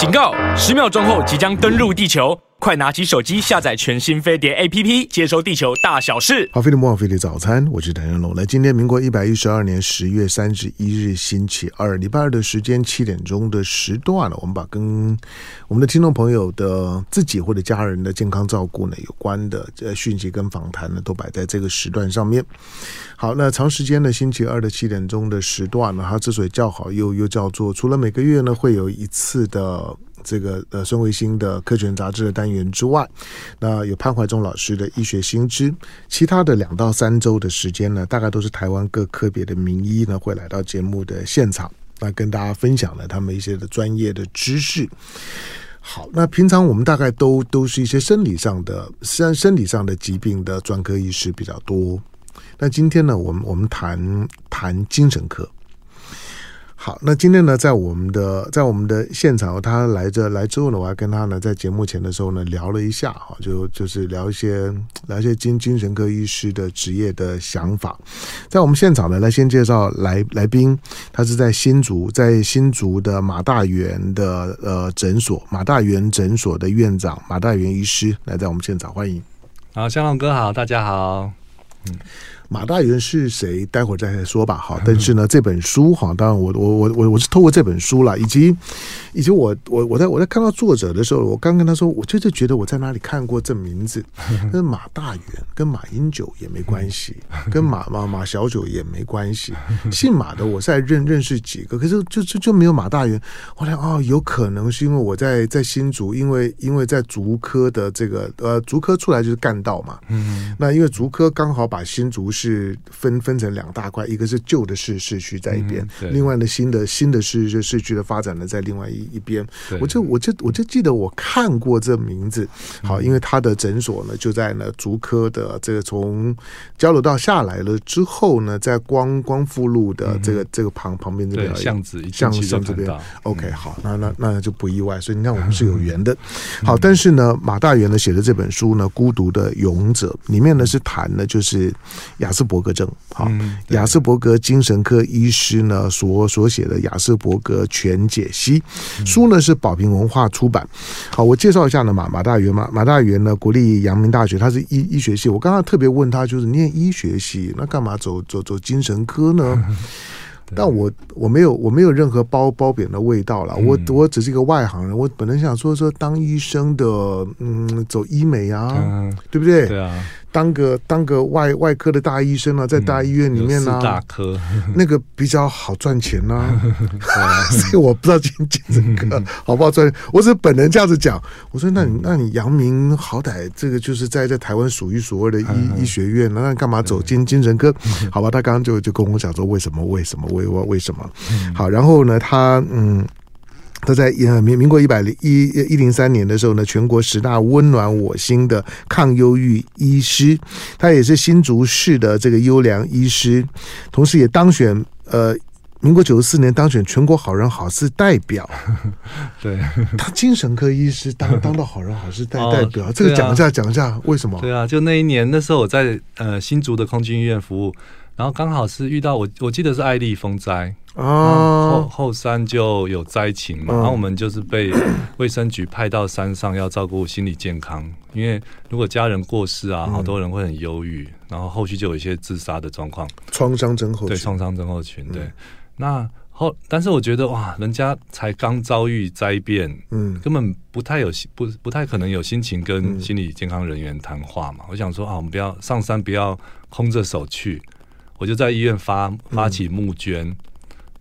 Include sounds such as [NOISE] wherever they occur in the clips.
警告！十秒钟后即将登陆地球。快拿起手机下载全新飞碟 APP，接收地球大小事。好，飞碟魔法飞碟早餐，我是谭元龙。来，今天民国一百一十二年十月三十一日星期二，礼拜二的时间七点钟的时段了。我们把跟我们的听众朋友的自己或者家人的健康照顾呢有关的呃讯息跟访谈呢，都摆在这个时段上面。好，那长时间的星期二的七点钟的时段呢，它之所以叫好，又又叫做除了每个月呢会有一次的。这个呃孙维新的科学杂志的单元之外，那有潘怀忠老师的医学新知，其他的两到三周的时间呢，大概都是台湾各科别的名医呢会来到节目的现场，那跟大家分享了他们一些的专业的知识。好，那平常我们大概都都是一些生理上的、身生理上的疾病的专科医师比较多，那今天呢，我们我们谈谈精神科。好，那今天呢，在我们的在我们的现场，他来这来之后呢，我还跟他呢在节目前的时候呢聊了一下哈，就就是聊一些聊一些精精神科医师的职业的想法。在我们现场呢，来先介绍来来宾，他是在新竹，在新竹的马大元的呃诊所，马大元诊所的院长马大元医师来在我们现场，欢迎。好，香龙哥好，大家好，嗯。马大元是谁？待会儿再说吧。好，但是呢，这本书哈，当然我我我我我是透过这本书了，以及以及我我我在我在看到作者的时候，我刚跟他说，我就是觉得我在哪里看过这名字，[LAUGHS] 跟马大元跟马英九也没关系，跟马马马小九也没关系，姓马的我在认认识几个，可是就就就没有马大元。后来哦，有可能是因为我在在新竹，因为因为在竹科的这个呃竹科出来就是干道嘛，嗯，那因为竹科刚好把新竹。是分分成两大块，一个是旧的市市区在一边，嗯、另外呢新的新的市市区的发展呢在另外一一边。我就我就我就记得我看过这名字，好，因为他的诊所呢就在呢竹科的这个从交流道下来了之后呢，在光光复路的这个、嗯、这个旁旁边这边巷子巷巷这边。OK，好，那那那就不意外，所以你看我们是有 [LAUGHS] 缘的。好，但是呢马大元呢写的这本书呢《孤独的勇者》里面呢是谈的就是亚斯伯格症，好，亚斯伯格精神科医师呢所所写的亚斯伯格全解析书呢是宝瓶文化出版。好，我介绍一下呢马马大元马马大元呢国立阳明大学，他是医医学系。我刚刚特别问他，就是念医学系，那干嘛走走走精神科呢？[LAUGHS] 但我我没有我没有任何褒褒贬的味道了，我我只是一个外行人，我本来想说说当医生的，嗯，走医美啊，对不对？对啊。当个当个外外科的大医生啊，在大医院里面呢、啊，嗯、大科 [LAUGHS] 那个比较好赚钱呐、啊，[LAUGHS] [LAUGHS] 所以我不知道精精神科好不好赚。我只是本人这样子讲，我说那你那你阳明好歹这个就是在在台湾数一数二的医医学院，那你干嘛走精精神科？好吧，他刚刚就就跟我讲说为什么为什么为为为什么？好，然后呢，他嗯。他在呃民民国一百零一一零三年的时候呢，全国十大温暖我心的抗忧郁医师，他也是新竹市的这个优良医师，同时也当选呃民国九十四年当选全国好人好事代表。对，他精神科医师当当到好人好事代代表，哦、这个讲一下讲一下为什么？对啊，就那一年那时候我在呃新竹的空军医院服务，然后刚好是遇到我我记得是爱丽风灾。哦，后后山就有灾情嘛，然后我们就是被卫生局派到山上要照顾心理健康，因为如果家人过世啊，好多人会很忧郁，然后后续就有一些自杀的状况，创伤症候群，对，创伤症候群，对。那后，但是我觉得哇，人家才刚遭遇灾变，嗯，根本不太有不不太可能有心情跟心理健康人员谈话嘛。我想说啊，我们不要上山，不要空着手去，我就在医院发发起募捐。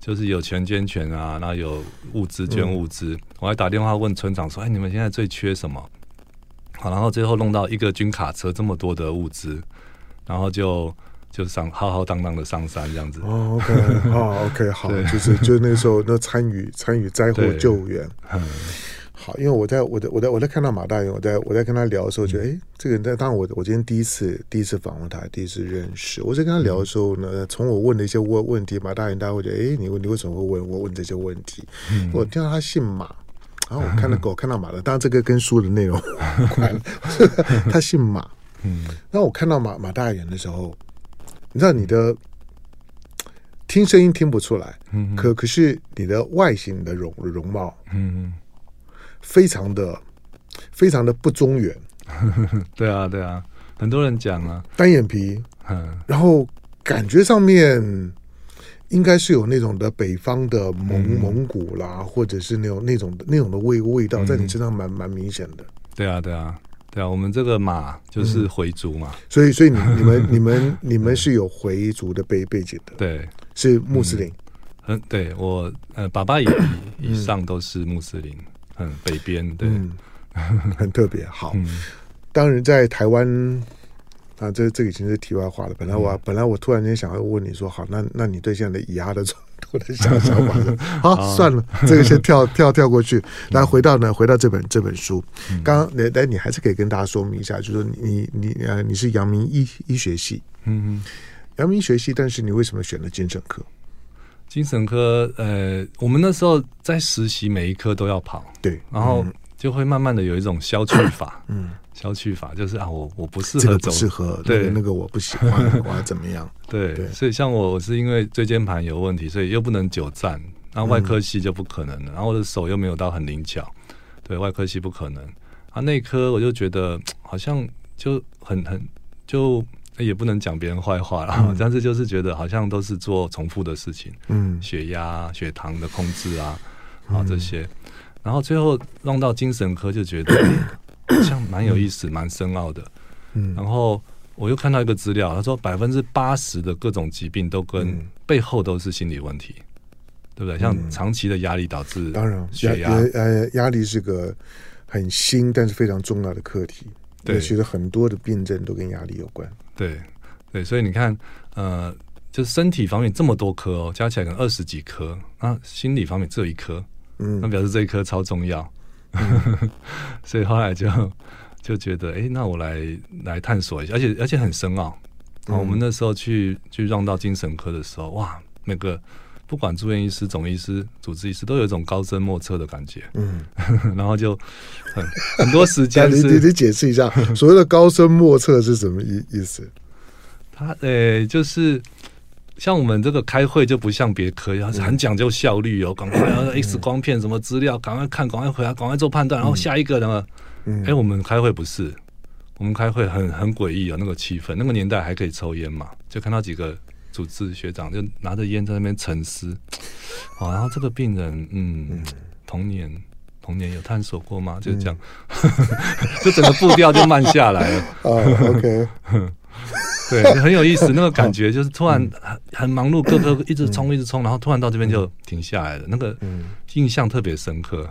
就是有钱捐钱啊，然后有物资捐物资。嗯、我还打电话问村长说：“哎，你们现在最缺什么？”好，然后最后弄到一个军卡车这么多的物资，然后就就上浩浩荡荡的上山这样子。哦，OK，好，OK，好，就是就那时候那参与参与灾祸救援。嗯。好，因为我在我在我在我在看到马大元，我在我在跟他聊的时候，觉得哎，这个人在当然我我今天第一次第一次访问他，第一次认识。我在跟他聊的时候呢，从我问的一些问问题，马大元大家会觉得，哎，你问你为什么会问我问这些问题？嗯、我听到他姓马，然后我看到 [LAUGHS] 狗看到马的，当然这个跟书的内容 [LAUGHS] 无关，他姓马。[LAUGHS] 嗯，那我看到马马大元的时候，你知道你的听声音听不出来，嗯，可可是你的外形你的容容貌，嗯。非常的非常的不中原。[LAUGHS] 对啊，对啊，很多人讲啊，单眼皮，嗯，然后感觉上面。应该是有那种的北方的蒙蒙古啦，嗯、或者是那种那种的那种的味味道，在你身上蛮蛮明显的。对啊，对啊，对啊，我们这个马就是回族嘛，嗯、所以所以你 [LAUGHS] 你们你们你们是有回族的背背景的，对，是穆斯林。嗯，对我呃，爸爸以 [COUGHS] 以上都是穆斯林，嗯，北边对、嗯，[LAUGHS] 很特别。好，嗯、当然在台湾。啊，这这个已经是题外话了。本来我、嗯、本来我突然间想要问你说，好，那那你对现在的以阿的我的想想法是？[LAUGHS] 好，好算了，这个先跳 [LAUGHS] 跳跳过去。来，回到呢，回到这本这本书。刚刚来来，你还是可以跟大家说明一下，就是说你你呃，你是阳明医医学系，嗯嗯，阳明医学系，但是你为什么选了精神科？精神科，呃，我们那时候在实习，每一科都要跑，对，然后就会慢慢的有一种消去法，嗯。消去法就是啊，我我不适合走，不适合对。那个我不喜欢，[LAUGHS] 我要怎么样？对，对。所以像我，我是因为椎间盘有问题，所以又不能久站，然后外科系就不可能了，然后我的手又没有到很灵巧，对外科系不可能。啊，内科我就觉得好像就很很就也不能讲别人坏话了，嗯、[LAUGHS] 但是就是觉得好像都是做重复的事情，嗯，血压、血糖的控制啊，啊这些，然后最后弄到精神科就觉得。好像蛮有意思，蛮、嗯、深奥的。嗯，然后我又看到一个资料，他说百分之八十的各种疾病都跟背后都是心理问题，嗯、对不对？像长期的压力导致，当然血压，呃，压力是个很新但是非常重要的课题。对，其实很多的病症都跟压力有关。对，对，所以你看，呃，就是身体方面这么多科哦，加起来可能二十几科，那心理方面只有一科，嗯，那表示这一科超重要。嗯、[LAUGHS] 所以后来就就觉得，哎、欸，那我来来探索一下，而且而且很深奥。我们那时候去去让到精神科的时候，哇，那个不管住院医师、总医师、主治医师，都有一种高深莫测的感觉。嗯，[LAUGHS] 然后就很很多时间。[LAUGHS] 你你你解释一下，所谓的高深莫测是什么意意思？他呃、欸，就是。像我们这个开会就不像别科，要是很讲究效率哦，赶快要 X 光片什么资料，赶快看，赶快回来，赶快做判断，然后下一个呢？哎、欸，我们开会不是，我们开会很很诡异哦，那个气氛，那个年代还可以抽烟嘛，就看到几个主治学长就拿着烟在那边沉思，[LAUGHS] 哦，然后这个病人，嗯，童年童年有探索过吗？就这样，[LAUGHS] 就整个步调就慢下来了。[LAUGHS] 对，很有意思，那个感觉就是突然很很忙碌，各个一直冲一直冲，然后突然到这边就停下来了，那个印象特别深刻。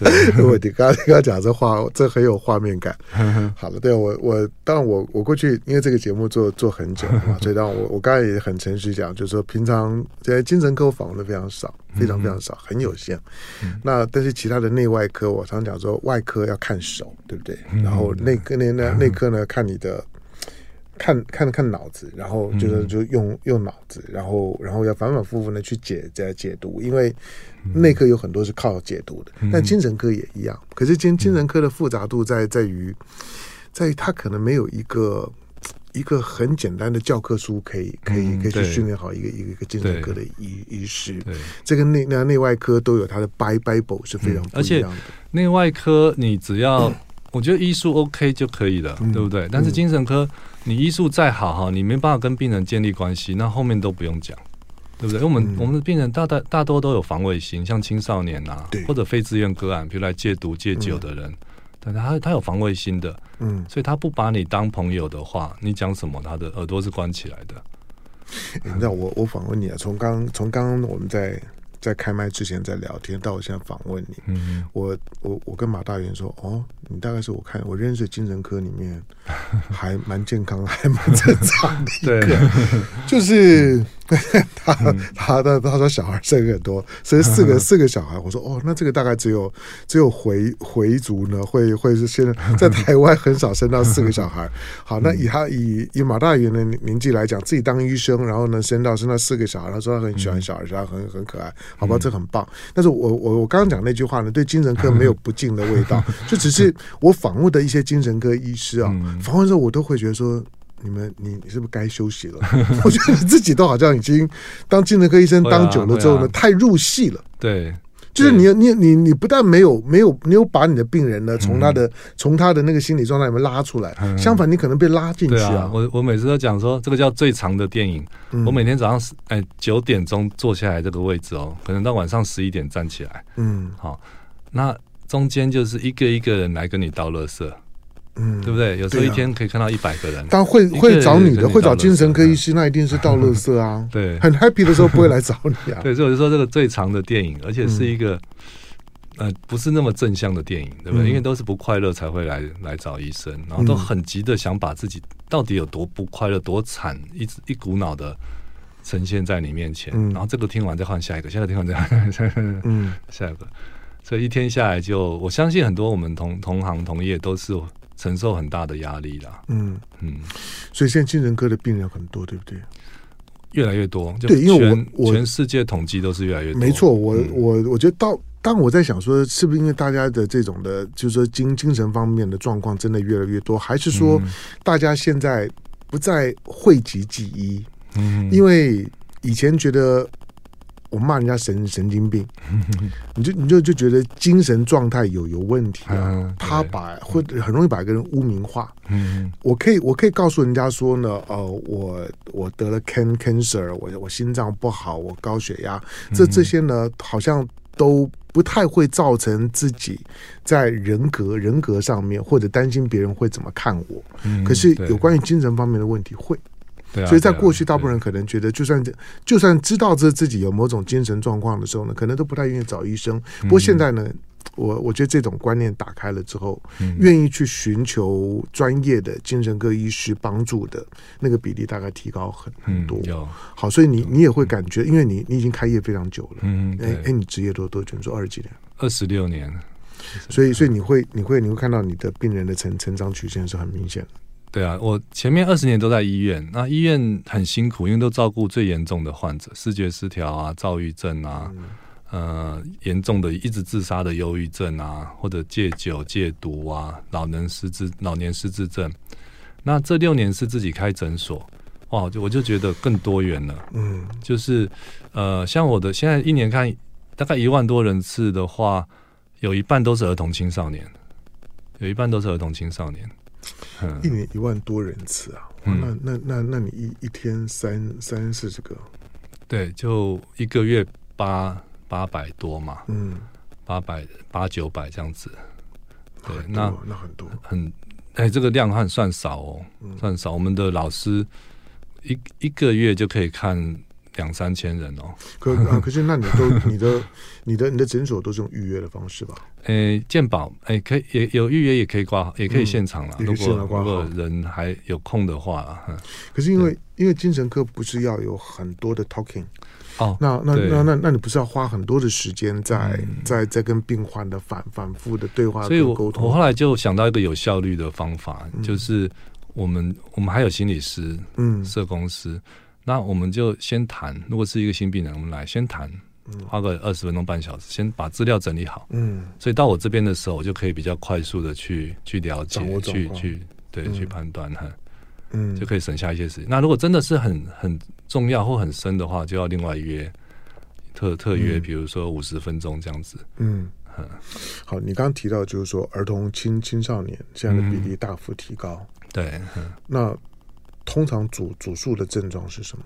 对，[LAUGHS] 我你刚刚刚讲这话，这很有画面感。[LAUGHS] 好了，对我我当然我我过去因为这个节目做做很久嘛，[LAUGHS] 所以当然我我刚才也很诚实讲，就是说平常在精神科访问的非常少，非常非常少，很有限。那但是其他的内外科，我常讲说外科要看手，对不对？然后内科呢，内科呢看你的。看看看脑子，然后就是就用用脑子，然后然后要反反复复的去解在解读，因为内科有很多是靠解读的，但精神科也一样。可是精精神科的复杂度在在于，在于他可能没有一个一个很简单的教科书可以可以可以去训练好一个一个一个精神科的医医师。这个内那内外科都有它的 Bible 是非常不一样的。而且内外科你只要我觉得医术 OK 就可以了，对不对？但是精神科。你医术再好哈，你没办法跟病人建立关系，那后面都不用讲，对不对？因为我们、嗯、我们的病人大大大多都有防卫心，像青少年呐、啊，或者非自愿个案，比如来戒毒戒酒的人，但、嗯、他他有防卫心的，嗯，所以他不把你当朋友的话，你讲什么，他的耳朵是关起来的。你知道我我访问你啊，从刚从刚刚我们在。在开麦之前在聊天，到我现在访问你，嗯、我我我跟马大元说，哦，你大概是我看我认识精神科里面还蛮健康，还蛮正常的一个，[LAUGHS] 就是。[LAUGHS] 他他他他说小孩生很多，所以四个 [LAUGHS] 四个小孩。我说哦，那这个大概只有只有回回族呢，会会是现在 [LAUGHS] 在台湾很少生到四个小孩。好，那以他以以马大元的年纪来讲，自己当医生，然后呢生到生到四个小孩，他说他很喜欢小孩，说他很很可爱，好吧，这很棒。但是我我我刚刚讲那句话呢，对精神科没有不敬的味道，就只是我访问的一些精神科医师啊，访问之后我都会觉得说。你们，你你是不是该休息了？[LAUGHS] 我觉得你自己都好像已经当精神科医生当久了之后呢，太入戏了。对，就是你你你你不但没有没有没有把你的病人呢从他的从、嗯、他的那个心理状态里面拉出来，嗯、相反你可能被拉进去啊。啊我我每次都讲说，这个叫最长的电影。嗯、我每天早上哎九点钟坐下来这个位置哦，可能到晚上十一点站起来。嗯，好，那中间就是一个一个人来跟你倒垃圾。嗯，对不对？有时候一天可以看到一百个人，但会会找你的，会找精神科医师，那一定是到乐色啊。[LAUGHS] 对，很 happy 的时候不会来找你啊。[LAUGHS] 对，所以我就说这个最长的电影，而且是一个呃不是那么正向的电影，对不对？因为都是不快乐才会来来找医生，然后都很急的想把自己到底有多不快乐、多惨，一直一股脑的呈现在你面前。然后这个听完再换下一个，下一个听完再换下一个，[LAUGHS] 嗯，下一个。所以一天下来，就我相信很多我们同同行同业都是。承受很大的压力啦，嗯嗯，所以现在精神科的病人很多，对不对？越来越多，对，因为我我全世界统计都是越来越多。没错，我我我觉得到当我在想说，是不是因为大家的这种的，就是说精精神方面的状况真的越来越多，还是说大家现在不再讳疾忌医？嗯，因为以前觉得。我骂人家神神经病，[LAUGHS] 你就你就就觉得精神状态有有问题啊？他把会很容易把一个人污名化。嗯，我可以我可以告诉人家说呢，呃，我我得了 can cancer，我我心脏不好，我高血压，这这些呢好像都不太会造成自己在人格人格上面或者担心别人会怎么看我。可是有关于精神方面的问题会。对啊，所以在过去，大部分人可能觉得，就算就算知道这自己有某种精神状况的时候呢，可能都不太愿意找医生。不过现在呢，我我觉得这种观念打开了之后，愿意去寻求专业的精神科医师帮助的那个比例大概提高很很多。好，所以你你也会感觉，因为你你已经开业非常久了，嗯，哎哎，你职业多多久？你说二十几年？二十六年。所以所以你会你会你会看到你的病人的成成长曲线是很明显的。对啊，我前面二十年都在医院，那医院很辛苦，因为都照顾最严重的患者，视觉失调啊、躁郁症啊，嗯、呃，严重的一直自杀的忧郁症啊，或者戒酒戒毒啊，老人失智、老年失智症。那这六年是自己开诊所，哇，就我就觉得更多元了。嗯，就是呃，像我的现在一年看大概一万多人次的话，有一半都是儿童青少年，有一半都是儿童青少年。一年一万多人次啊，嗯、那那那那你一一天三三四十个，对，就一个月八八百多嘛，嗯，八百八九百这样子，对，那那很多。很，哎、欸，这个量还算少哦，嗯、算少。我们的老师一一个月就可以看。两三千人哦，可啊，可是那你都 [LAUGHS] 你的你的你的诊所都是用预约的方式吧？诶，健保诶，可以也有预约，也可以挂，也可以现场了。如果如果人还有空的话，可是因为因为精神科不是要有很多的 talking 哦，那那那那那你不是要花很多的时间在在在跟病患的反反复的对话，所以我我后来就想到一个有效率的方法，就是我们我们还有心理师，嗯，社工师。那我们就先谈，如果是一个新病人，我们来先谈，花个二十分钟半小时，先把资料整理好。嗯，所以到我这边的时候，我就可以比较快速的去去了解，去去对、嗯、去判断哈，嗯，就可以省下一些时间。那如果真的是很很重要或很深的话，就要另外约特特约，嗯、比如说五十分钟这样子。嗯，嗯好，你刚刚提到就是说儿童青青少年这样的比例大幅提高，嗯、对，嗯、那。通常主主诉的症状是什么？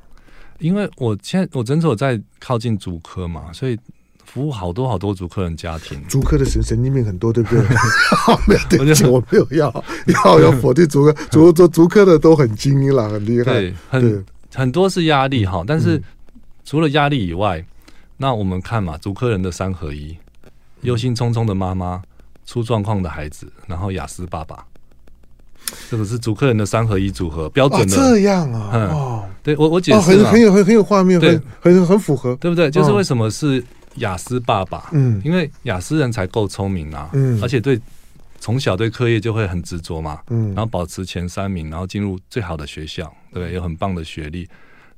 因为我现在我诊所在靠近主科嘛，所以服务好多好多主科人家庭。主科的神神经病很多，对不对？[LAUGHS] 没有对不起，我 [LAUGHS] 没有要 [LAUGHS] 要要否定主科，竹竹竹科的都很精英了，很厉害。对，很对很多是压力哈，但是除了压力以外，嗯、那我们看嘛，主科人的三合一：忧心忡忡的妈妈、出状况的孩子，然后雅思爸爸。这个是主客人的三合一组合，标准的。这样啊，哦，对我我解释很很有很很有画面，对，很很符合，对不对？就是为什么是雅思爸爸？嗯，因为雅思人才够聪明啊，嗯，而且对从小对课业就会很执着嘛，嗯，然后保持前三名，然后进入最好的学校，对，有很棒的学历，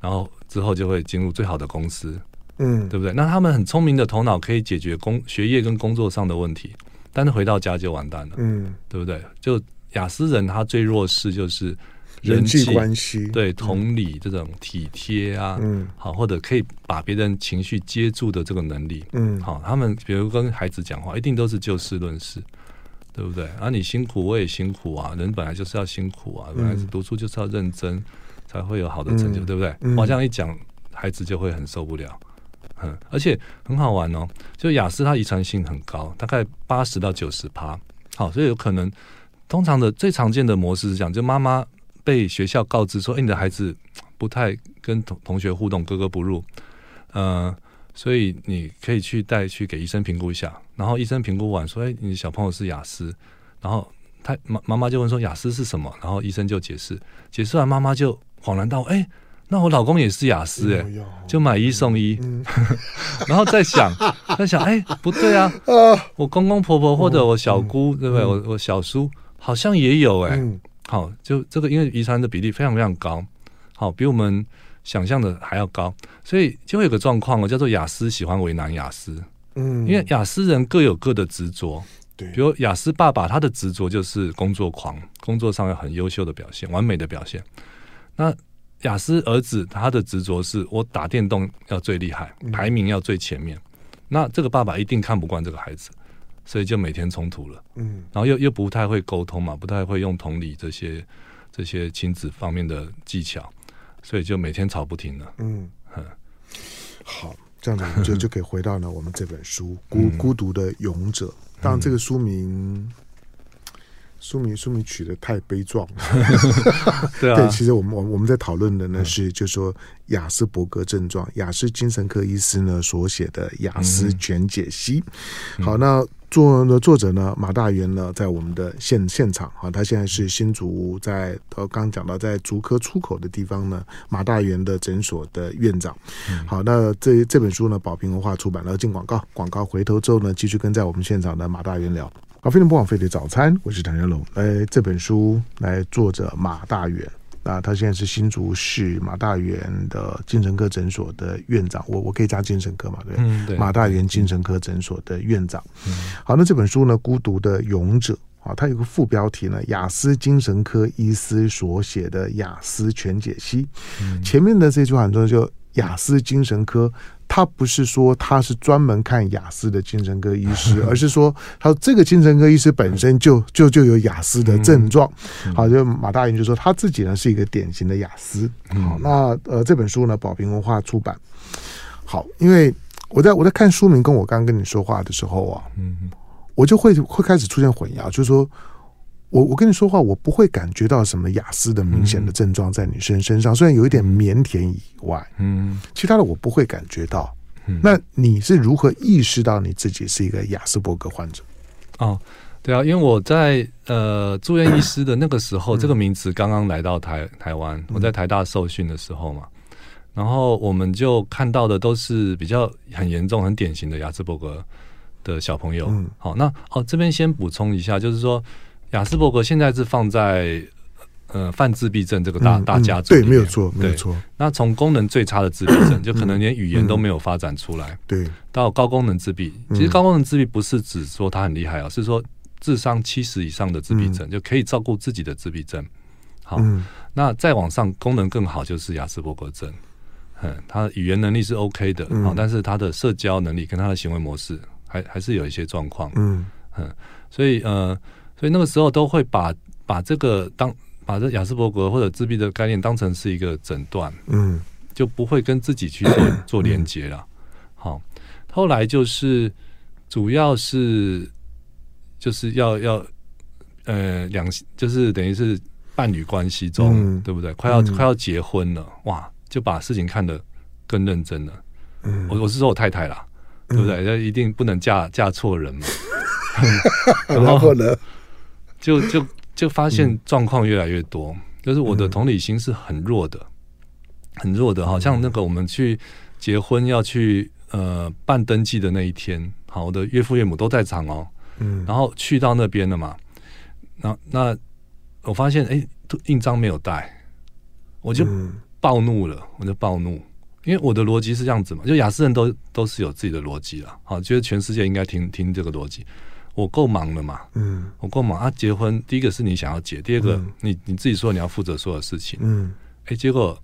然后之后就会进入最好的公司，嗯，对不对？那他们很聪明的头脑可以解决工学业跟工作上的问题，但是回到家就完蛋了，嗯，对不对？就亚斯人他最弱势就是人际关系，对同理这种体贴啊，嗯，好，或者可以把别人情绪接住的这个能力，嗯，好，他们比如跟孩子讲话，一定都是就事论事，对不对？啊，你辛苦，我也辛苦啊，人本来就是要辛苦啊，本来是读书就是要认真，才会有好的成就，对不对？我这样一讲，孩子就会很受不了，嗯，而且很好玩哦，就雅思它遗传性很高，大概八十到九十趴，好，所以有可能。通常的最常见的模式是这样，就妈妈被学校告知说：“哎，你的孩子不太跟同同学互动，格格不入。”呃，所以你可以去带去给医生评估一下。然后医生评估完说：“哎，你小朋友是雅思。”然后他妈妈妈就问说：“雅思是什么？”然后医生就解释，解释完妈妈就恍然大悟：“哎，那我老公也是雅思哎，就买一送一。嗯” [LAUGHS] 然后再想，[LAUGHS] 在想：“哎，不对啊，[LAUGHS] 我公公婆婆或者我小姑，对不对？我我小叔。”好像也有哎、欸，嗯、好，就这个，因为遗传的比例非常非常高，好，比我们想象的还要高，所以就会有个状况哦，叫做雅思喜欢为难雅思，嗯，因为雅思人各有各的执着，对，比如雅思爸爸他的执着就是工作狂，工作上有很优秀的表现，完美的表现，那雅思儿子他的执着是我打电动要最厉害，排名要最前面，嗯、那这个爸爸一定看不惯这个孩子。所以就每天冲突了，嗯，然后又又不太会沟通嘛，不太会用同理这些这些亲子方面的技巧，所以就每天吵不停了，嗯，好，这样子我们就 [LAUGHS] 就可以回到呢我们这本书《孤孤独的勇者》，当然这个书名。书名书名取得太悲壮了，[LAUGHS] 对啊，对，其实我们我我们在讨论的呢是，就是说雅斯伯格症状，雅斯精神科医师呢所写的雅斯全解析。好，那作的作者呢马大元呢在我们的现现场啊，他现在是新竹在呃刚讲到在竹科出口的地方呢马大元的诊所的院长。好，那这这本书呢宝瓶文化出版了，进广告，广告回头之后呢继续跟在我们现场的马大元聊。好，非常不枉费的早餐，我是谭家龙。来，这本书来作者马大元啊，他现在是新竹市马大元的精神科诊所的院长。我我可以加精神科嘛？对，嗯、对马大元精神科诊所的院长。嗯、好，那这本书呢，《孤独的勇者》啊，它有个副标题呢，雅思精神科医师所写的雅思全解析。嗯、前面的这句话很重要，就雅思精神科。他不是说他是专门看雅思的精神科医师，[LAUGHS] 而是说他说这个精神科医师本身就就就有雅思的症状。好，就马大云就说他自己呢是一个典型的雅思。好，那呃这本书呢宝瓶文化出版。好，因为我在我在看书名跟我刚刚跟你说话的时候啊，嗯，我就会会开始出现混淆，就是说。我我跟你说话，我不会感觉到什么雅思的明显的症状在你身身上，虽然有一点腼腆以外，嗯，其他的我不会感觉到。那你是如何意识到你自己是一个雅斯伯格患者？哦，对啊，因为我在呃住院医师的那个时候，这个名词刚刚来到台台湾，我在台大受训的时候嘛，然后我们就看到的都是比较很严重、很典型的雅斯伯格的小朋友。好，那哦这边先补充一下，就是说。亚斯伯格现在是放在呃泛自闭症这个大、嗯、大家族，对，没有错，没有错。那从功能最差的自闭症，就 [CLEARS THROAT] 可能连语言都没有发展出来，对，到高功能自闭。其实高功能自闭不是指说他很厉害啊，是说智商七十以上的自闭症、嗯、就可以照顾自己的自闭症。好，嗯、那再往上功能更好就是雅斯伯格症。嗯，他的语言能力是 OK 的，好，但是他的社交能力跟他的行为模式还还是有一些状况。嗯嗯，所以呃。所以那个时候都会把把这个当把这雅斯伯格或者自闭的概念当成是一个诊断，嗯，就不会跟自己去做 [COUGHS] 做连接了。好，后来就是主要是就是要要呃两就是等于是伴侣关系中，对不对？快要快要结婚了，哇，就把事情看得更认真了。嗯，我我是说我太太啦，对不对？那一定不能嫁嫁错人嘛。[LAUGHS] 然后呢？就就就发现状况越来越多，嗯、就是我的同理心是很弱的，很弱的。好像那个我们去结婚要去呃办登记的那一天，好，我的岳父岳母都在场哦。嗯，然后去到那边了嘛，那那我发现哎，印章没有带，我就暴怒了，我就暴怒，因为我的逻辑是这样子嘛，就雅思人都都是有自己的逻辑了，好，觉得全世界应该听听这个逻辑。我够忙了嘛，嗯，我够忙啊。结婚第一个是你想要结，第二个、嗯、你你自己说你要负责所有事情，嗯，哎、欸，结果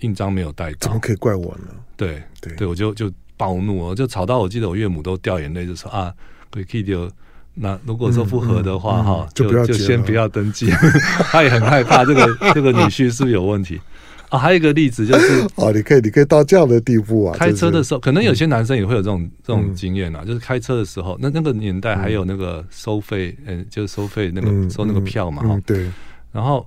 印章没有带到，怎么可以怪我呢？对对对，我就就暴怒，我就吵到我记得我岳母都掉眼泪，就说啊，可以丢。那如果说不合的话哈、嗯嗯嗯，就就先不要登记。[LAUGHS] 他也很害怕这个这个女婿是不是有问题。啊，还有一个例子就是，[LAUGHS] 哦，你可以，你可以到这样的地步啊！开车的时候，可能有些男生也会有这种、嗯、这种经验啊，就是开车的时候，那那个年代还有那个收费，嗯、欸，就是收费那个、嗯、收那个票嘛，对。然后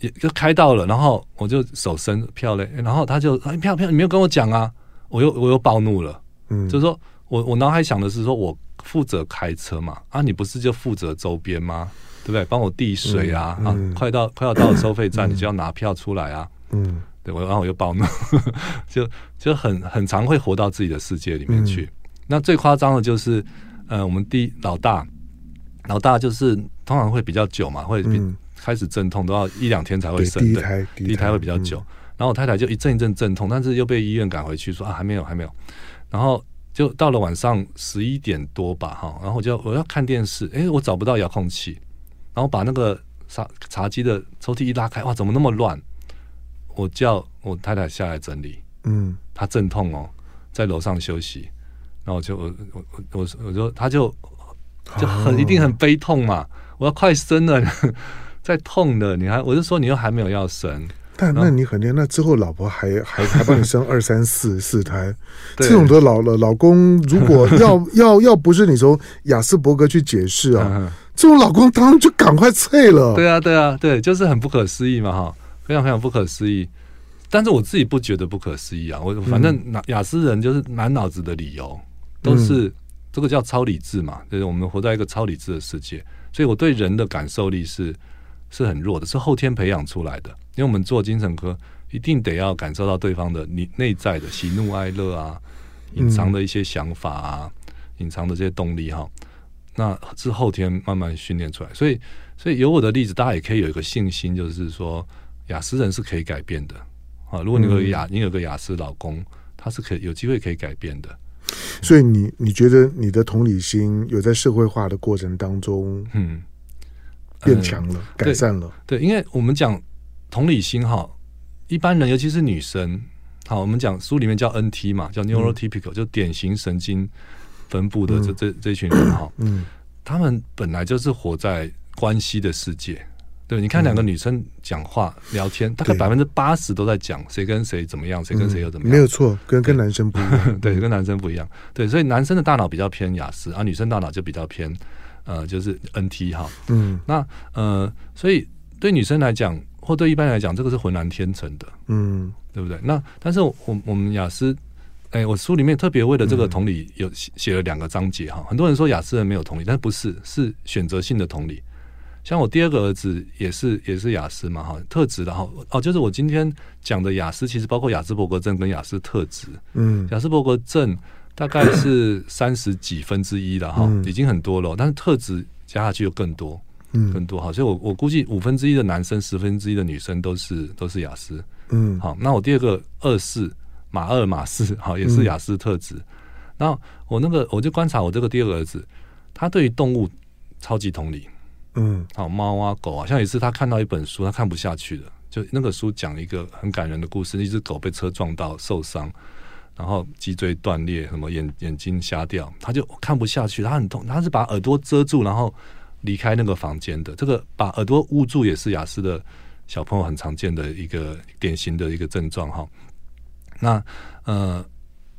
也就开到了，然后我就手伸票嘞，然后他就哎票票，你没有跟我讲啊，我又我又暴怒了，嗯，就是说我我脑海想的是说我负责开车嘛，啊，你不是就负责周边吗？对不对？帮我递水啊，啊，快到快要到收费站、嗯，你就要拿票出来啊。嗯，对，我然后我又暴怒，就就很很常会活到自己的世界里面去。嗯、那最夸张的就是，呃，我们第老大，老大就是通常会比较久嘛，会比开始阵痛都要一两天才会生，对，第一胎，第一胎会比较久。嗯、然后我太太就一阵一阵阵痛，但是又被医院赶回去说啊还没有还没有。然后就到了晚上十一点多吧，哈，然后我就我要看电视，哎，我找不到遥控器，然后把那个茶茶几的抽屉一拉开，哇，怎么那么乱？我叫我太太下来整理，嗯，她阵痛哦，在楼上休息，然后我就我我我我说她就就很一定很悲痛嘛，我要快生了，[LAUGHS] 在痛的，你还我就说你又还没有要生，但那你很厉害，那之后老婆还还 [LAUGHS] 还帮你生二三四四胎，这种的老了老公如果 [LAUGHS] 要要要不是你从雅斯伯格去解释啊，这种老公当然就赶快脆了，对啊对啊对，就是很不可思议嘛哈。非常非常不可思议，但是我自己不觉得不可思议啊！我反正雅思人就是满脑子的理由，都是这个叫超理智嘛，就是我们活在一个超理智的世界，所以我对人的感受力是是很弱的，是后天培养出来的。因为我们做精神科，一定得要感受到对方的你内在的喜怒哀乐啊，隐藏的一些想法啊，隐藏的这些动力哈，那是后天慢慢训练出来。所以，所以有我的例子，大家也可以有一个信心，就是说。亚斯人是可以改变的啊！如果你有雅，你有个雅思老公，他是可以有机会可以改变的。所以你你觉得你的同理心有在社会化的过程当中，嗯，变强了、嗯，改善了。对，对，因为我们讲同理心哈，一般人尤其是女生，好，我们讲书里面叫 NT 嘛，叫 neurotypical，、嗯、就典型神经分布的这、嗯、这这群人哈，嗯，他们本来就是活在关系的世界。对，你看两个女生讲话、嗯、聊天，大概百分之八十都在讲谁跟谁怎么样，谁跟谁又怎么样。没有错，跟跟男生不一样。[LAUGHS] 对，跟男生不一样。对，所以男生的大脑比较偏雅思，而女生大脑就比较偏呃，就是 NT 哈。嗯。那呃，所以对女生来讲，或对一般来讲，这个是浑然天成的。嗯，对不对？那但是我我们雅思，哎，我书里面特别为了这个同理有写了两个章节哈。很多人说雅思人没有同理，但不是，是选择性的同理。像我第二个儿子也是也是雅思嘛哈，特质的哈哦，就是我今天讲的雅思，其实包括雅斯伯格症跟雅思特质。嗯，雅斯伯格症大概是三十几分之一了哈，已经很多了，但是特质加下去又更多，嗯，更多哈，所以我我估计五分之一的男生，十分之一的女生都是都是雅思。嗯，好，那我第二个二四马二马四哈也是雅思特质。那我那个我就观察我这个第二个儿子，他对于动物超级同理。嗯，好，猫啊狗啊，像有一次他看到一本书，他看不下去了，就那个书讲一个很感人的故事，一只狗被车撞到受伤，然后脊椎断裂，什么眼眼睛瞎掉，他就看不下去，他很痛，他是把耳朵遮住，然后离开那个房间的。这个把耳朵捂住也是雅思的小朋友很常见的一个典型的一个症状哈。那呃，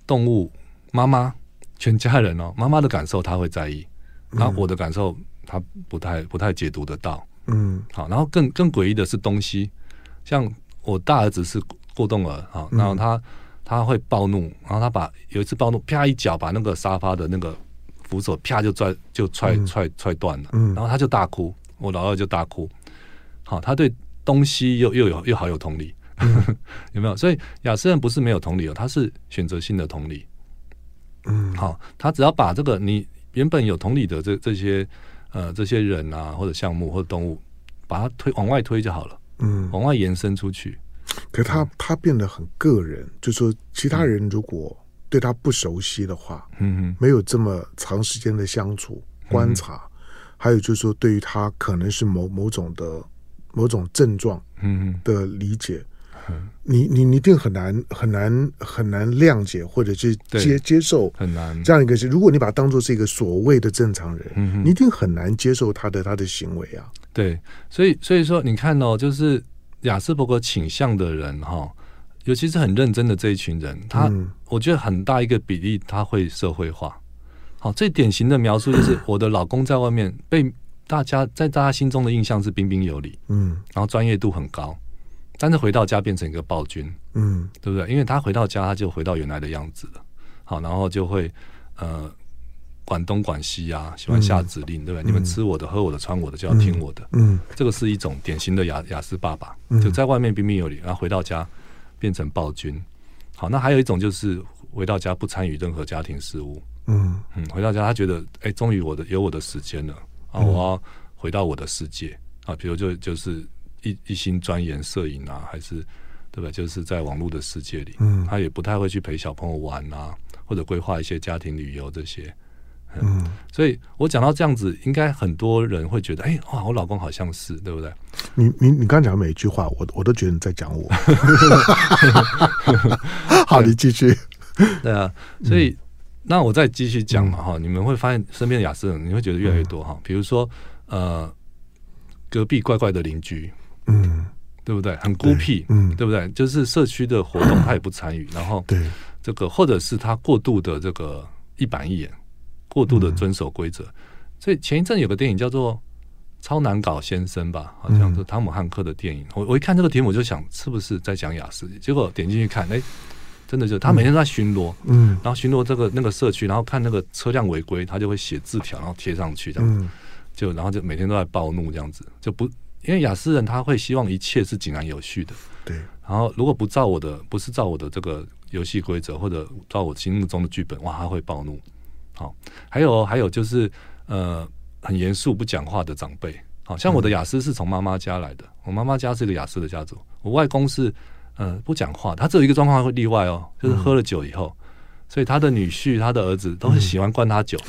动物妈妈全家人哦，妈妈的感受他会在意，那我的感受。他不太不太解读得到，嗯，好，然后更更诡异的是东西，像我大儿子是过动儿啊，然后他他会暴怒，然后他把有一次暴怒，啪一脚把那个沙发的那个扶手啪就拽就踹踹踹断了，然后他就大哭，我老二就大哭，好，他对东西又又有又好有同理，[LAUGHS] 有没有？所以亚斯人不是没有同理哦，他是选择性的同理，嗯，好，他只要把这个你原本有同理的这这些。呃，这些人啊，或者项目，或者动物，把它推往外推就好了。嗯，往外延伸出去。可是他他变得很个人，就是说其他人如果对他不熟悉的话，嗯哼，没有这么长时间的相处，观察，嗯、还有就是说对于他可能是某某种的某种症状嗯的理解。嗯你你你一定很难很难很难谅解或者是接接受很难这样一个是，如果你把它当做是一个所谓的正常人，嗯、你一定很难接受他的他的行为啊。对，所以所以说你看哦，就是雅斯伯格倾向的人哈，尤其是很认真的这一群人，他、嗯、我觉得很大一个比例他会社会化。好，最典型的描述就是 [COUGHS] 我的老公在外面被大家在大家心中的印象是彬彬有礼，嗯，然后专业度很高。但是回到家变成一个暴君，嗯，对不对？因为他回到家，他就回到原来的样子了。好，然后就会呃管东管西啊，喜欢下指令，嗯、对不对？嗯、你们吃我的、喝我的、穿我的，就要听我的。嗯，这个是一种典型的雅雅斯爸爸，嗯、就在外面彬彬有礼，然后回到家变成暴君。好，那还有一种就是回到家不参与任何家庭事务。嗯嗯，回到家他觉得，哎，终于我的有我的时间了啊，我要回到我的世界啊，比如就就是。一一心钻研摄影啊，还是对吧？就是在网络的世界里，嗯，他也不太会去陪小朋友玩啊，或者规划一些家庭旅游这些。嗯，嗯，所以我讲到这样子，应该很多人会觉得，哎、欸，哇，我老公好像是，对不对？你你你刚讲的每一句话，我我都觉得你在讲我。[LAUGHS] 好，你继续。对啊，所以、嗯、那我再继续讲嘛，哈、嗯，你们会发现身边的亚斯人，你会觉得越来越多哈。嗯、比如说，呃，隔壁怪怪的邻居。嗯，对不对？很孤僻，嗯，对不对？就是社区的活动他也不参与，然后对这个，或者是他过度的这个一板一眼，过度的遵守规则。所以前一阵有个电影叫做《超难搞先生》吧，好像是汤姆汉克的电影。我我一看这个题目，我就想是不是在讲雅思？结果点进去看，哎，真的就他每天都在巡逻，嗯，然后巡逻这个那个社区，然后看那个车辆违规，他就会写字条，然后贴上去，这样子，就然后就每天都在暴怒，这样子就不。因为雅思人他会希望一切是井然有序的，对。然后如果不照我的，不是照我的这个游戏规则，或者照我心目中的剧本，哇，他会暴怒。好，还有还有就是呃，很严肃不讲话的长辈，好像我的雅思是从妈妈家来的，我妈妈家是一个雅思的家族，我外公是呃不讲话，他只有一个状况会例外哦，就是喝了酒以后，嗯、所以他的女婿、他的儿子都是喜欢灌他酒。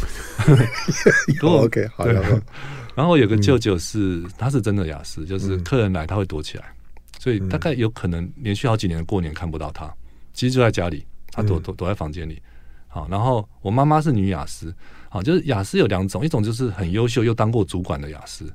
[LAUGHS] OK，好的。[LAUGHS] 然后有个舅舅是，嗯、他是真的雅思，就是客人来他会躲起来，嗯、所以大概有可能连续好几年的过年看不到他，其实就在家里，他躲躲躲在房间里。好，然后我妈妈是女雅思，好，就是雅思有两种，一种就是很优秀又当过主管的雅思，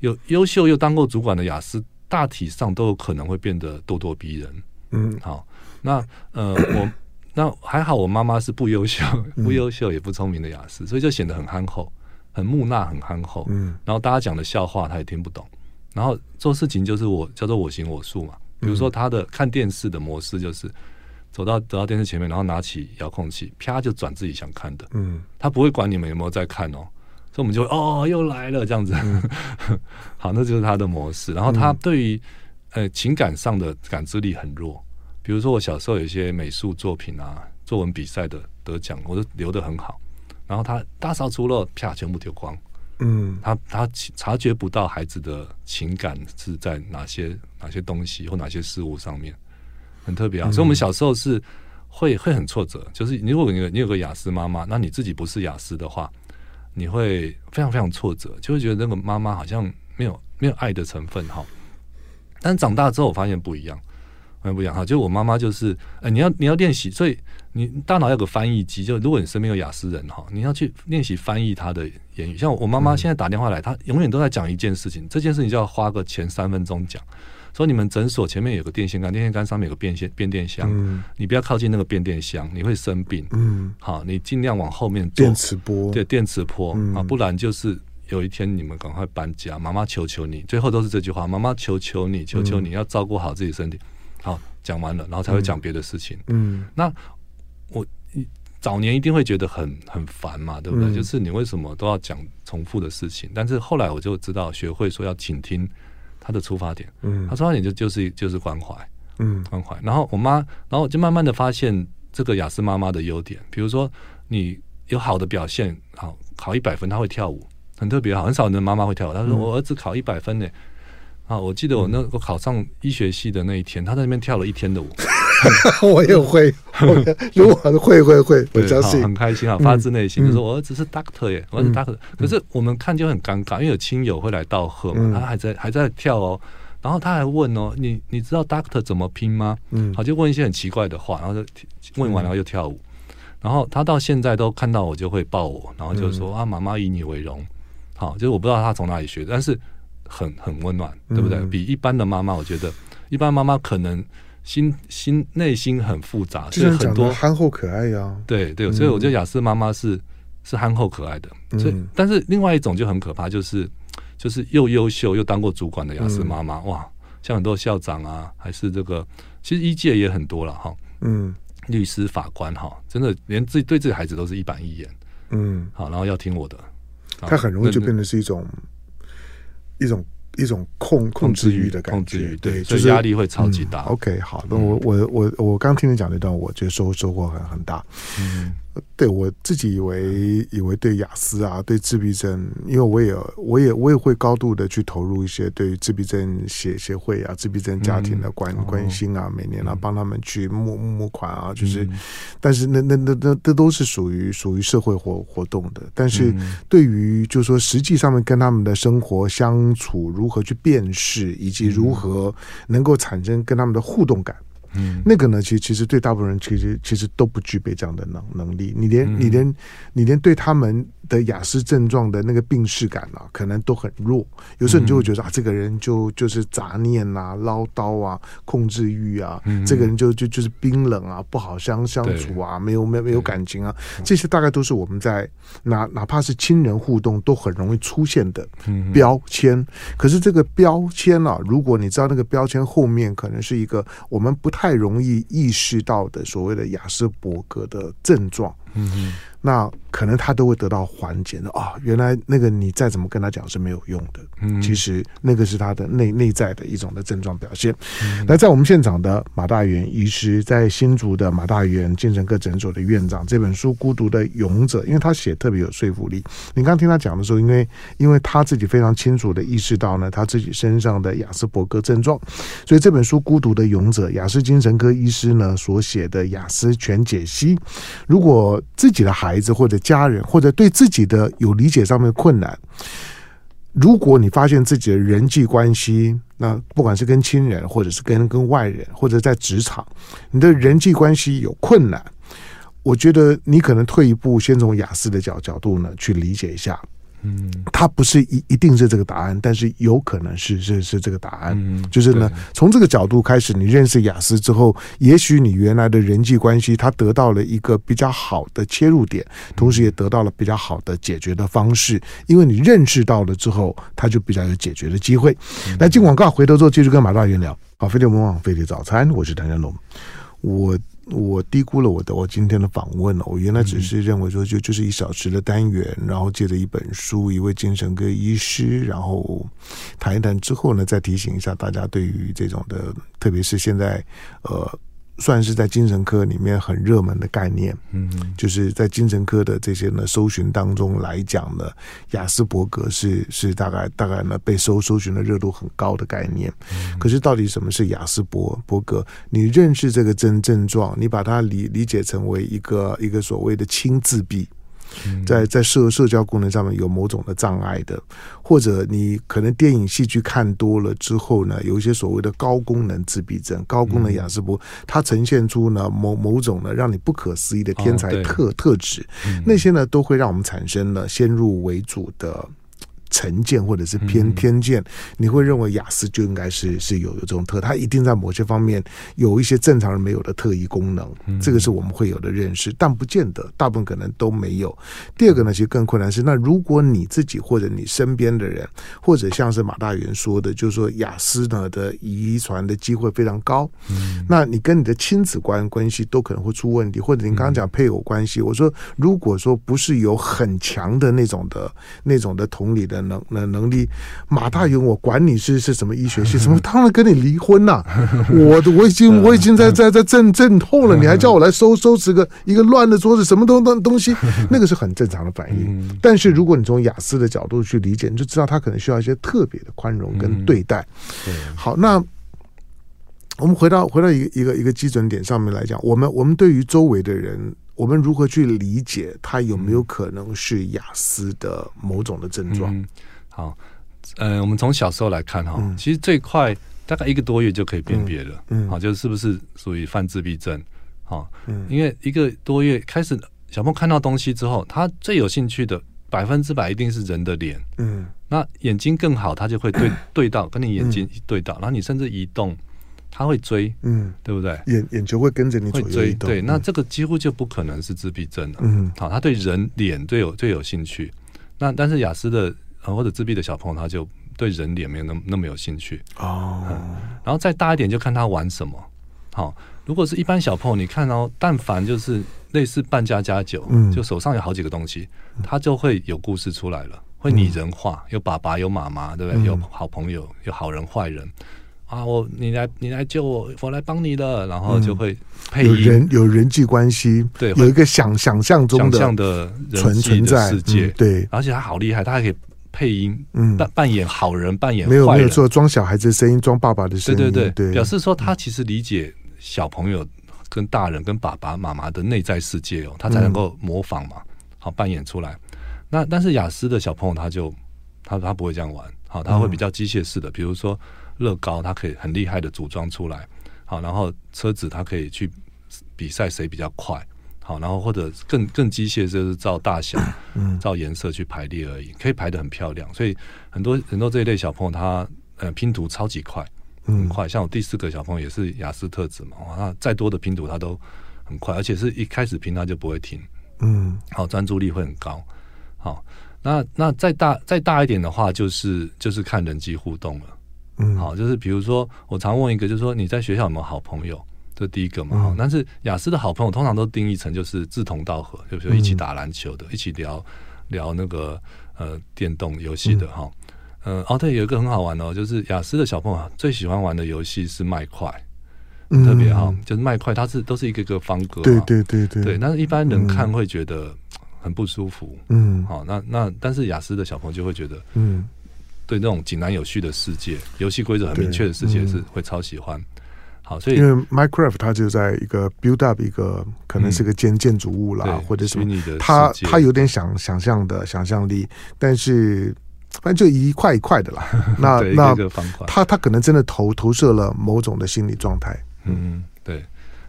有优秀又当过主管的雅思，大体上都有可能会变得咄咄逼人。嗯，好，那呃我那还好，我妈妈是不优秀、不优秀也不聪明的雅思，所以就显得很憨厚。很木讷，很憨厚，嗯，然后大家讲的笑话他也听不懂，然后做事情就是我叫做我行我素嘛。比如说他的看电视的模式就是走到走到电视前面，然后拿起遥控器，啪就转自己想看的，嗯，他不会管你们有没有在看哦，所以我们就哦又来了这样子，嗯、[LAUGHS] 好，那就是他的模式。然后他对于呃情感上的感知力很弱，比如说我小时候有一些美术作品啊、作文比赛的得奖，我都留得很好。然后他大扫除了，啪，全部丢光。嗯，他他察觉不到孩子的情感是在哪些哪些东西或哪些事物上面，很特别啊。嗯、所以，我们小时候是会会很挫折。就是如果你有你有个雅思妈妈，那你自己不是雅思的话，你会非常非常挫折，就会觉得那个妈妈好像没有没有爱的成分哈。但长大之后，我发现不一样，完全不一样哈。就我妈妈就是，哎，你要你要练习，所以。你大脑有个翻译机，就如果你身边有雅思人哈，你要去练习翻译他的言语。像我妈妈现在打电话来，她永远都在讲一件事情，这件事情就要花个前三分钟讲。说你们诊所前面有个电线杆，电线杆上面有个变线变电箱，嗯、你不要靠近那个变电箱，你会生病。嗯，好，你尽量往后面坐。电磁波，对，电磁波啊，嗯、不然就是有一天你们赶快搬家。妈妈求求你，最后都是这句话：妈妈求求你，求求你要照顾好自己身体。好，讲完了，然后才会讲别的事情。嗯，那。我早年一定会觉得很很烦嘛，对不对？嗯、就是你为什么都要讲重复的事情？但是后来我就知道，学会说要倾听他的出发点。嗯，他出发点就就是就是关怀，嗯，关怀。然后我妈，然后我就慢慢的发现这个雅思妈妈的优点，比如说你有好的表现，好考一百分，他会跳舞，很特别，好，很少人的妈妈会跳舞。他说我儿子考一百分呢，啊，我记得我那我考上医学系的那一天，他在那边跳了一天的舞。[LAUGHS] 我也会，如果会会会，我相信。很开心啊，发自内心就说我儿子是 doctor 耶，我儿子 doctor。可是我们看就很尴尬，因为有亲友会来道贺嘛，他还在还在跳哦，然后他还问哦，你你知道 doctor 怎么拼吗？嗯，好，就问一些很奇怪的话，然后就问完然后又跳舞，然后他到现在都看到我就会抱我，然后就说啊，妈妈以你为荣。好，就是我不知道他从哪里学的，但是很很温暖，对不对？比一般的妈妈，我觉得一般妈妈可能。心心内心很复杂，就是很多憨厚可爱呀。对对，所以我觉得雅思妈妈是是憨厚可爱的。所以，但是另外一种就很可怕，就是就是又优秀又当过主管的雅思妈妈，哇，像很多校长啊，还是这个，其实一届也很多了哈。嗯，律师、法官哈，真的连自己对自己孩子都是一板一眼。嗯，好，然后要听我的，他很容易就变成是一种一种。一种控控制欲的感觉，对，就是压力会超级大。OK，好，那我我我我刚听你讲那段，我觉得收收获很很大。嗯。对我自己以为以为对雅思啊，对自闭症，因为我也我也我也会高度的去投入一些对于自闭症协协会啊、自闭症家庭的关、嗯、关心啊，每年啊帮他们去募募款啊，就是，嗯、但是那那那那这都是属于属于社会活活动的，但是对于就是说实际上面跟他们的生活相处，如何去辨识，以及如何能够产生跟他们的互动感。嗯，那个呢，其实其实对大部分人其实其实都不具备这样的能能力，你连你连你连对他们。的雅思症状的那个病视感啊，可能都很弱。有时候你就会觉得啊，这个人就就是杂念啊、唠叨啊、控制欲啊，这个人就就就是冰冷啊、不好相相处啊，没有没有没有感情啊，这些大概都是我们在哪哪怕是亲人互动都很容易出现的标签。可是这个标签啊，如果你知道那个标签后面可能是一个我们不太太容易意识到的所谓的亚斯伯格的症状。嗯哼，那可能他都会得到缓解的啊、哦。原来那个你再怎么跟他讲是没有用的，嗯，其实那个是他的内内在的一种的症状表现。那、嗯、在我们现场的马大元医师，在新竹的马大元精神科诊所的院长，这本书《孤独的勇者》，因为他写特别有说服力。你刚听他讲的时候，因为因为他自己非常清楚的意识到呢，他自己身上的雅斯伯格症状，所以这本书《孤独的勇者》，雅思精神科医师呢所写的雅思全解析，如果自己的孩子或者家人，或者对自己的有理解上面的困难，如果你发现自己的人际关系，那不管是跟亲人，或者是跟跟外人，或者在职场，你的人际关系有困难，我觉得你可能退一步，先从雅思的角角度呢去理解一下。嗯，它不是一一定是这个答案，但是有可能是是是这个答案。嗯，就是呢，从这个角度开始，你认识雅思之后，也许你原来的人际关系，它得到了一个比较好的切入点，同时也得到了比较好的解决的方式。因为你认识到了之后，它就比较有解决的机会。来进广告，回头之后继续跟马大元聊。好，飞碟魔网，飞碟早餐，我是谭家龙，我。我低估了我的我今天的访问了。我原来只是认为说就就是一小时的单元，然后借着一本书，一位精神科医师，然后谈一谈之后呢，再提醒一下大家对于这种的，特别是现在呃。算是在精神科里面很热门的概念，嗯，就是在精神科的这些呢搜寻当中来讲呢，雅斯伯格是是大概大概呢被搜搜寻的热度很高的概念。可是到底什么是雅斯伯伯格？你认识这个症症状，你把它理理解成为一个一个所谓的轻自闭。在在社社交功能上面有某种的障碍的，或者你可能电影戏剧看多了之后呢，有一些所谓的高功能自闭症、高功能雅斯伯，它呈现出呢某某种呢让你不可思议的天才特特质，那些呢都会让我们产生了先入为主的。成见或者是偏偏见，你会认为雅思就应该是是有有这种特，他一定在某些方面有一些正常人没有的特异功能，这个是我们会有的认识，但不见得大部分可能都没有。第二个呢，其实更困难是，那如果你自己或者你身边的人，或者像是马大元说的，就是说雅思呢的遗传的机会非常高，那你跟你的亲子关关系都可能会出问题，或者你刚刚讲配偶关系，我说如果说不是有很强的那种的那种的同理的。能能能力，马大勇，我管你是是什么医学系，[LAUGHS] 什么当然跟你离婚呐、啊！我我已经我已经在在在阵阵痛了，你还叫我来收收拾个一个乱的桌子，什么东东东西，[LAUGHS] 那个是很正常的反应。但是如果你从雅思的角度去理解，你就知道他可能需要一些特别的宽容跟对待。好，那我们回到回到一个一个一个基准点上面来讲，我们我们对于周围的人，我们如何去理解它有没有可能是雅思的某种的症状？嗯、好，呃，我们从小时候来看哈，嗯、其实最快大概一个多月就可以辨别了，嗯，好，就是是不是属于犯自闭症？好，嗯，因为一个多月开始，小朋友看到东西之后，他最有兴趣的百分之百一定是人的脸，嗯，那眼睛更好，他就会对 [COUGHS] 对到跟你眼睛对到，然后你甚至移动。他会追，嗯，对不对？眼眼球会跟着你会追，对，那这个几乎就不可能是自闭症了。嗯，好，他对人脸最有最有兴趣。那但是雅思的或者自闭的小朋友，他就对人脸没有那么那么有兴趣哦、嗯。然后再大一点，就看他玩什么。好，如果是一般小朋友，你看哦，但凡就是类似扮家家酒，嗯，就手上有好几个东西，他就会有故事出来了，会拟人化，有爸爸，有妈妈，对不对？有好朋友，有好人坏人。啊，我你来你来救我，我来帮你了，然后就会配音，有人有人际关系，对，有一个想想象中的存存在世界，对，而且他好厉害，他还可以配音，嗯，扮扮演好人，扮演坏人，没有没有错，装小孩子的声音，装爸爸的声音，对对对，表示说他其实理解小朋友跟大人跟爸爸妈妈的内在世界哦，他才能够模仿嘛，好扮演出来。那但是雅思的小朋友他就他他不会这样玩，好，他会比较机械式的，比如说。乐高，它可以很厉害的组装出来，好，然后车子它可以去比赛谁比较快，好，然后或者更更机械，就是照大小、照颜色去排列而已，可以排的很漂亮。所以很多很多这一类小朋友，他呃拼图超级快，很快。像我第四个小朋友也是雅思特质嘛，他再多的拼图他都很快，而且是一开始拼他就不会停，嗯，好，专注力会很高。好，那那再大再大一点的话，就是就是看人机互动了。嗯，好，就是比如说，我常问一个，就是说你在学校有没有好朋友？这第一个嘛。好，但是雅思的好朋友通常都定义成就是志同道合，就比如说一起打篮球的，一起聊聊那个呃电动游戏的哈。嗯，哦，对，有一个很好玩哦，就是雅思的小朋友最喜欢玩的游戏是麦块，特别好，就是麦块，它是都是一个个方格，对对对对，对。但是一般人看会觉得很不舒服，嗯，好，那那但是雅思的小朋友就会觉得，嗯。对那种井然有序的世界，游戏规则很明确的世界是会超喜欢。好，所以因为 Minecraft 它就在一个 build up 一个可能是个建建筑物啦，或者什么，它它有点想想象的想象力，但是反正就一块一块的啦。[LAUGHS] 那那它它可能真的投投射了某种的心理状态。嗯，对。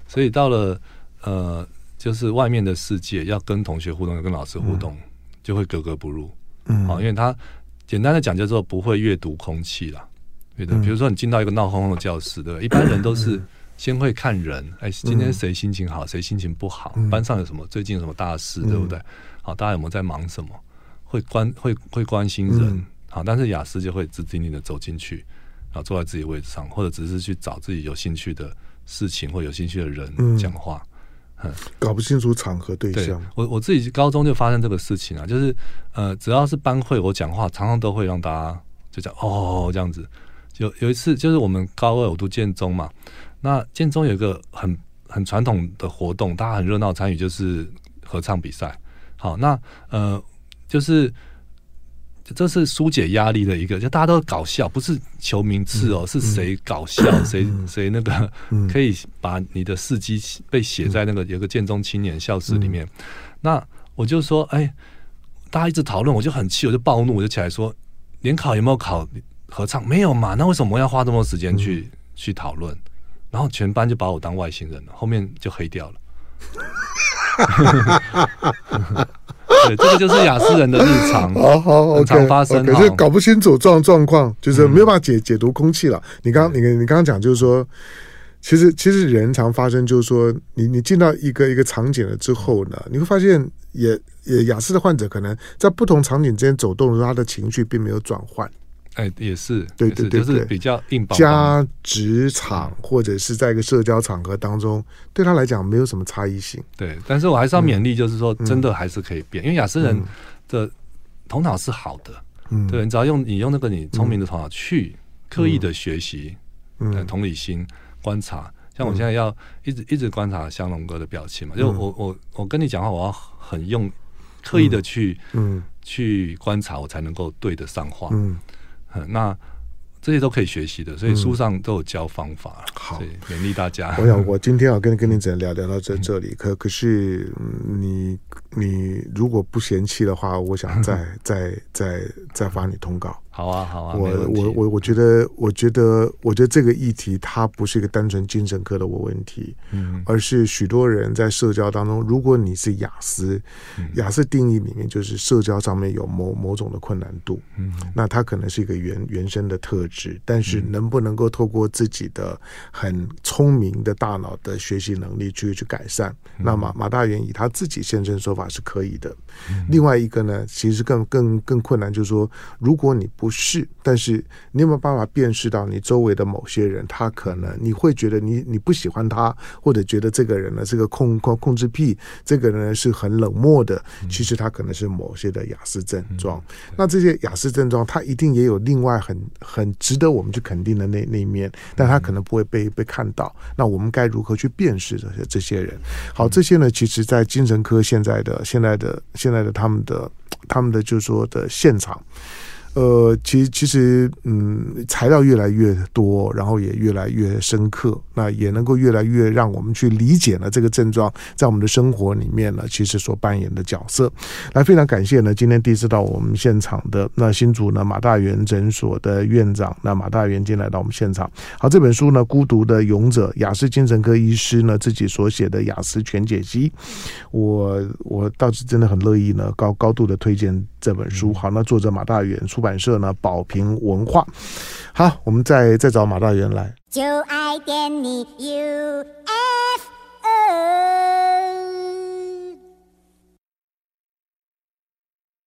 所以到了呃，就是外面的世界要跟同学互动，要跟老师互动，就会格格不入。嗯，好，因为他。简单的讲叫做不会阅读空气啦，对的。比如说你进到一个闹哄哄的教室，对吧？[COUGHS] 一般人都是先会看人，哎，今天谁心情好，谁心情不好，班上有什么，最近有什么大事，对不对？好，大家有没有在忙什么？会关会会关心人，好，但是雅思就会直挺挺的走进去，然后坐在自己位置上，或者只是去找自己有兴趣的事情或有兴趣的人讲话。嗯，搞不清楚场合对象。我我自己高中就发生这个事情啊，就是呃，只要是班会，我讲话常常都会让大家就讲哦这样子。有有一次就是我们高二我读建中嘛，那建中有一个很很传统的活动，大家很热闹参与，就是合唱比赛。好，那呃就是。这是疏解压力的一个，就大家都搞笑，不是求名次哦，是谁搞笑，谁谁那个可以把你的事迹被写在那个有个建中青年校史里面。那我就说，哎，大家一直讨论，我就很气，我就暴怒，我就起来说，联考有没有考合唱？没有嘛？那为什么要花这么多时间去去讨论？然后全班就把我当外星人了，后面就黑掉了。[LAUGHS] 对，这个就是雅思人的日常，[LAUGHS] 好好常发生。可是搞不清楚状状况，就是没有办法解解读空气了。你刚你你刚刚讲就是说，其实其实人常发生，就是说，你你进到一个一个场景了之后呢，你会发现也也雅思的患者可能在不同场景之间走动的时候，他的情绪并没有转换。哎，也是，对对对，就是比较硬。家职场或者是在一个社交场合当中，对他来讲没有什么差异性。对，但是我还是要勉励，就是说，真的还是可以变，因为亚斯人的头脑是好的。嗯，对，你只要用你用那个你聪明的头脑去刻意的学习，嗯，同理心观察。像我现在要一直一直观察香龙哥的表情嘛，就我我我跟你讲话，我要很用刻意的去嗯去观察，我才能够对得上话。嗯。那这些都可以学习的，所以书上都有教方法。好，勉励大家。我想，我 [LAUGHS] 今天要跟跟你只能聊聊到这这里。可可是，你你如果不嫌弃的话，我想再 [LAUGHS] 再再再发你通告。好啊，好啊，我我我我觉得，我觉得，我觉得这个议题它不是一个单纯精神科的我问题，嗯，而是许多人在社交当中，如果你是雅思，雅思定义里面就是社交上面有某某种的困难度，嗯，那它可能是一个原原生的特质，但是能不能够透过自己的很聪明的大脑的学习能力去去改善？那马马大元以他自己现身说法是可以的。另外一个呢，其实更更更困难，就是说，如果你不是，但是你有没有办法辨识到你周围的某些人，他可能你会觉得你你不喜欢他，或者觉得这个人呢，是个控控控制癖，这个人呢是很冷漠的，其实他可能是某些的雅思症状。那这些雅思症状，他一定也有另外很很值得我们去肯定的那那一面，但他可能不会被被看到。那我们该如何去辨识这些这些人？好，这些呢，其实在精神科现在的现在的现在的他们的他们的就是说的现场。呃，其实其实，嗯，材料越来越多，然后也越来越深刻，那也能够越来越让我们去理解了这个症状在我们的生活里面呢，其实所扮演的角色。来，非常感谢呢，今天第一次到我们现场的那新竹呢马大元诊所的院长，那马大元今天来到我们现场。好，这本书呢，《孤独的勇者》，雅斯精神科医师呢自己所写的雅斯全解析，我我倒是真的很乐意呢，高高度的推荐这本书。好那作者马大元出版社呢保平文化。好我们再再找马大元来。就爱你 ufo